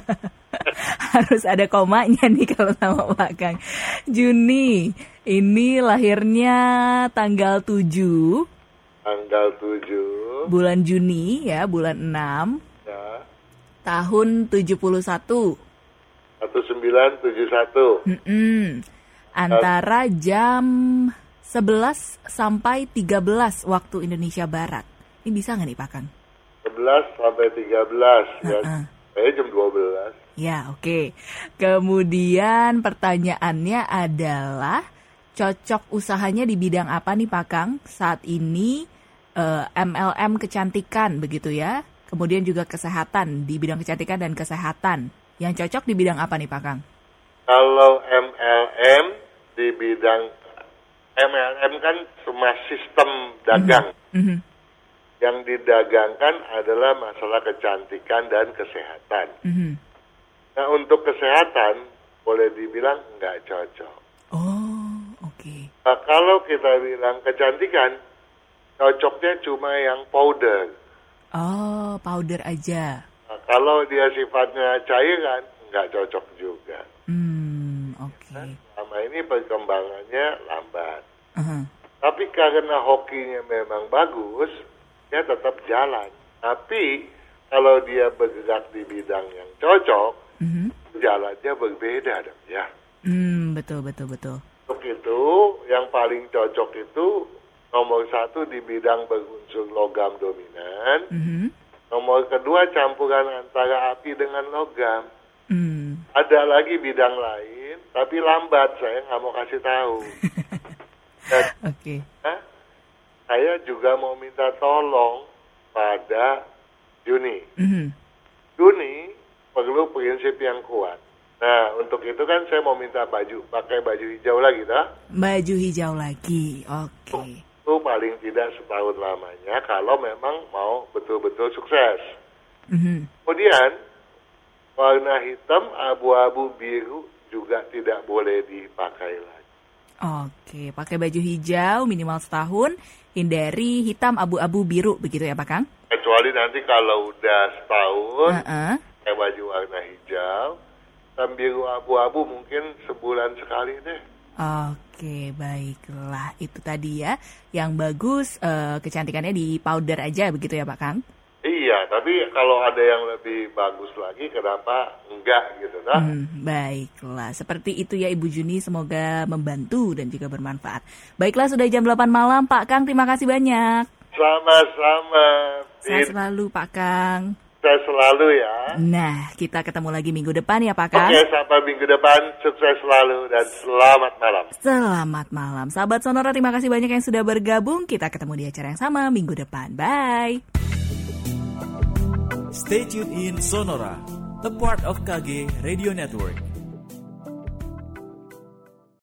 (laughs) Harus ada komanya nih kalau sama Pak Kang. Juni, ini lahirnya tanggal 7.
Tanggal 7.
Bulan Juni ya, bulan 6.
Ya.
Tahun 71.
1971.
Mm-mm. Antara jam 11 sampai 13 waktu Indonesia Barat. Ini bisa nggak nih Pak Kang?
11 sampai 13 ya.
Heeh.
Saya jam 12.
Ya, oke. Kemudian pertanyaannya adalah cocok usahanya di bidang apa nih Pak Kang? Saat ini eh, MLM kecantikan begitu ya. Kemudian juga kesehatan di bidang kecantikan dan kesehatan. Yang cocok di bidang apa nih Pak Kang?
Kalau MLM di bidang MLM kan semua sistem dagang.
Mhm.
Yang didagangkan adalah masalah kecantikan dan kesehatan.
Mhm.
Nah untuk kesehatan boleh dibilang nggak cocok.
Oh, oke.
Nah, kalau kita bilang kecantikan, cocoknya cuma yang powder.
Oh, powder aja.
Nah, kalau dia sifatnya cairan, nggak cocok juga.
Hmm, oke.
Selama ini perkembangannya lambat.
Aha.
Tapi karena hokinya memang bagus, dia tetap jalan. Tapi kalau dia bergerak di bidang yang cocok,
Mhm.
jalannya berbeda dong ya.
Hmm, betul betul betul.
Untuk itu, yang paling cocok itu nomor satu di bidang berunsur logam dominan.
Mhm.
Nomor kedua campuran antara api dengan logam.
Hmm.
Ada lagi bidang lain, tapi lambat saya nggak mau kasih tahu. Dan (laughs)
Oke.
Nah, saya juga mau minta tolong pada Juni.
Mhm.
Juni perlu prinsip yang kuat. Nah, untuk itu kan saya mau minta baju, pakai baju hijau lagi, dah.
Baju hijau lagi. Oke.
Itu paling tidak setahun lamanya kalau memang mau betul-betul sukses.
Mhm.
Kemudian, warna hitam, abu-abu, biru juga tidak boleh dipakai lagi.
Oke, pakai baju hijau minimal setahun, hindari hitam, abu-abu, biru begitu ya, Pak Kang?
Kecuali nanti kalau udah setahun,
Heeh.
pakai baju warna hijau, dan biru abu-abu mungkin sebulan sekali deh.
Oke, baiklah. Itu tadi ya. Yang bagus eh, kecantikannya di powder aja begitu ya, Pak Kang?
Iya, tapi kalau ada yang lebih bagus lagi, kenapa enggak gitu, nah?
Hmm, baiklah, seperti itu ya Ibu Juni, semoga membantu dan juga bermanfaat. Baiklah, sudah jam 8 malam, Pak Kang, terima kasih banyak.
Sama-sama, Pin.
selalu, Pak Kang.
Sukses selalu ya.
Nah, kita ketemu lagi minggu depan ya, Pak Kang.
Oke, sampai minggu depan, sukses selalu dan selamat malam.
Selamat malam, sahabat Sonora. Terima kasih banyak yang sudah bergabung. Kita ketemu di acara yang sama minggu depan. Bye.
Stay tuned in Sonora, a part of KG Radio Network.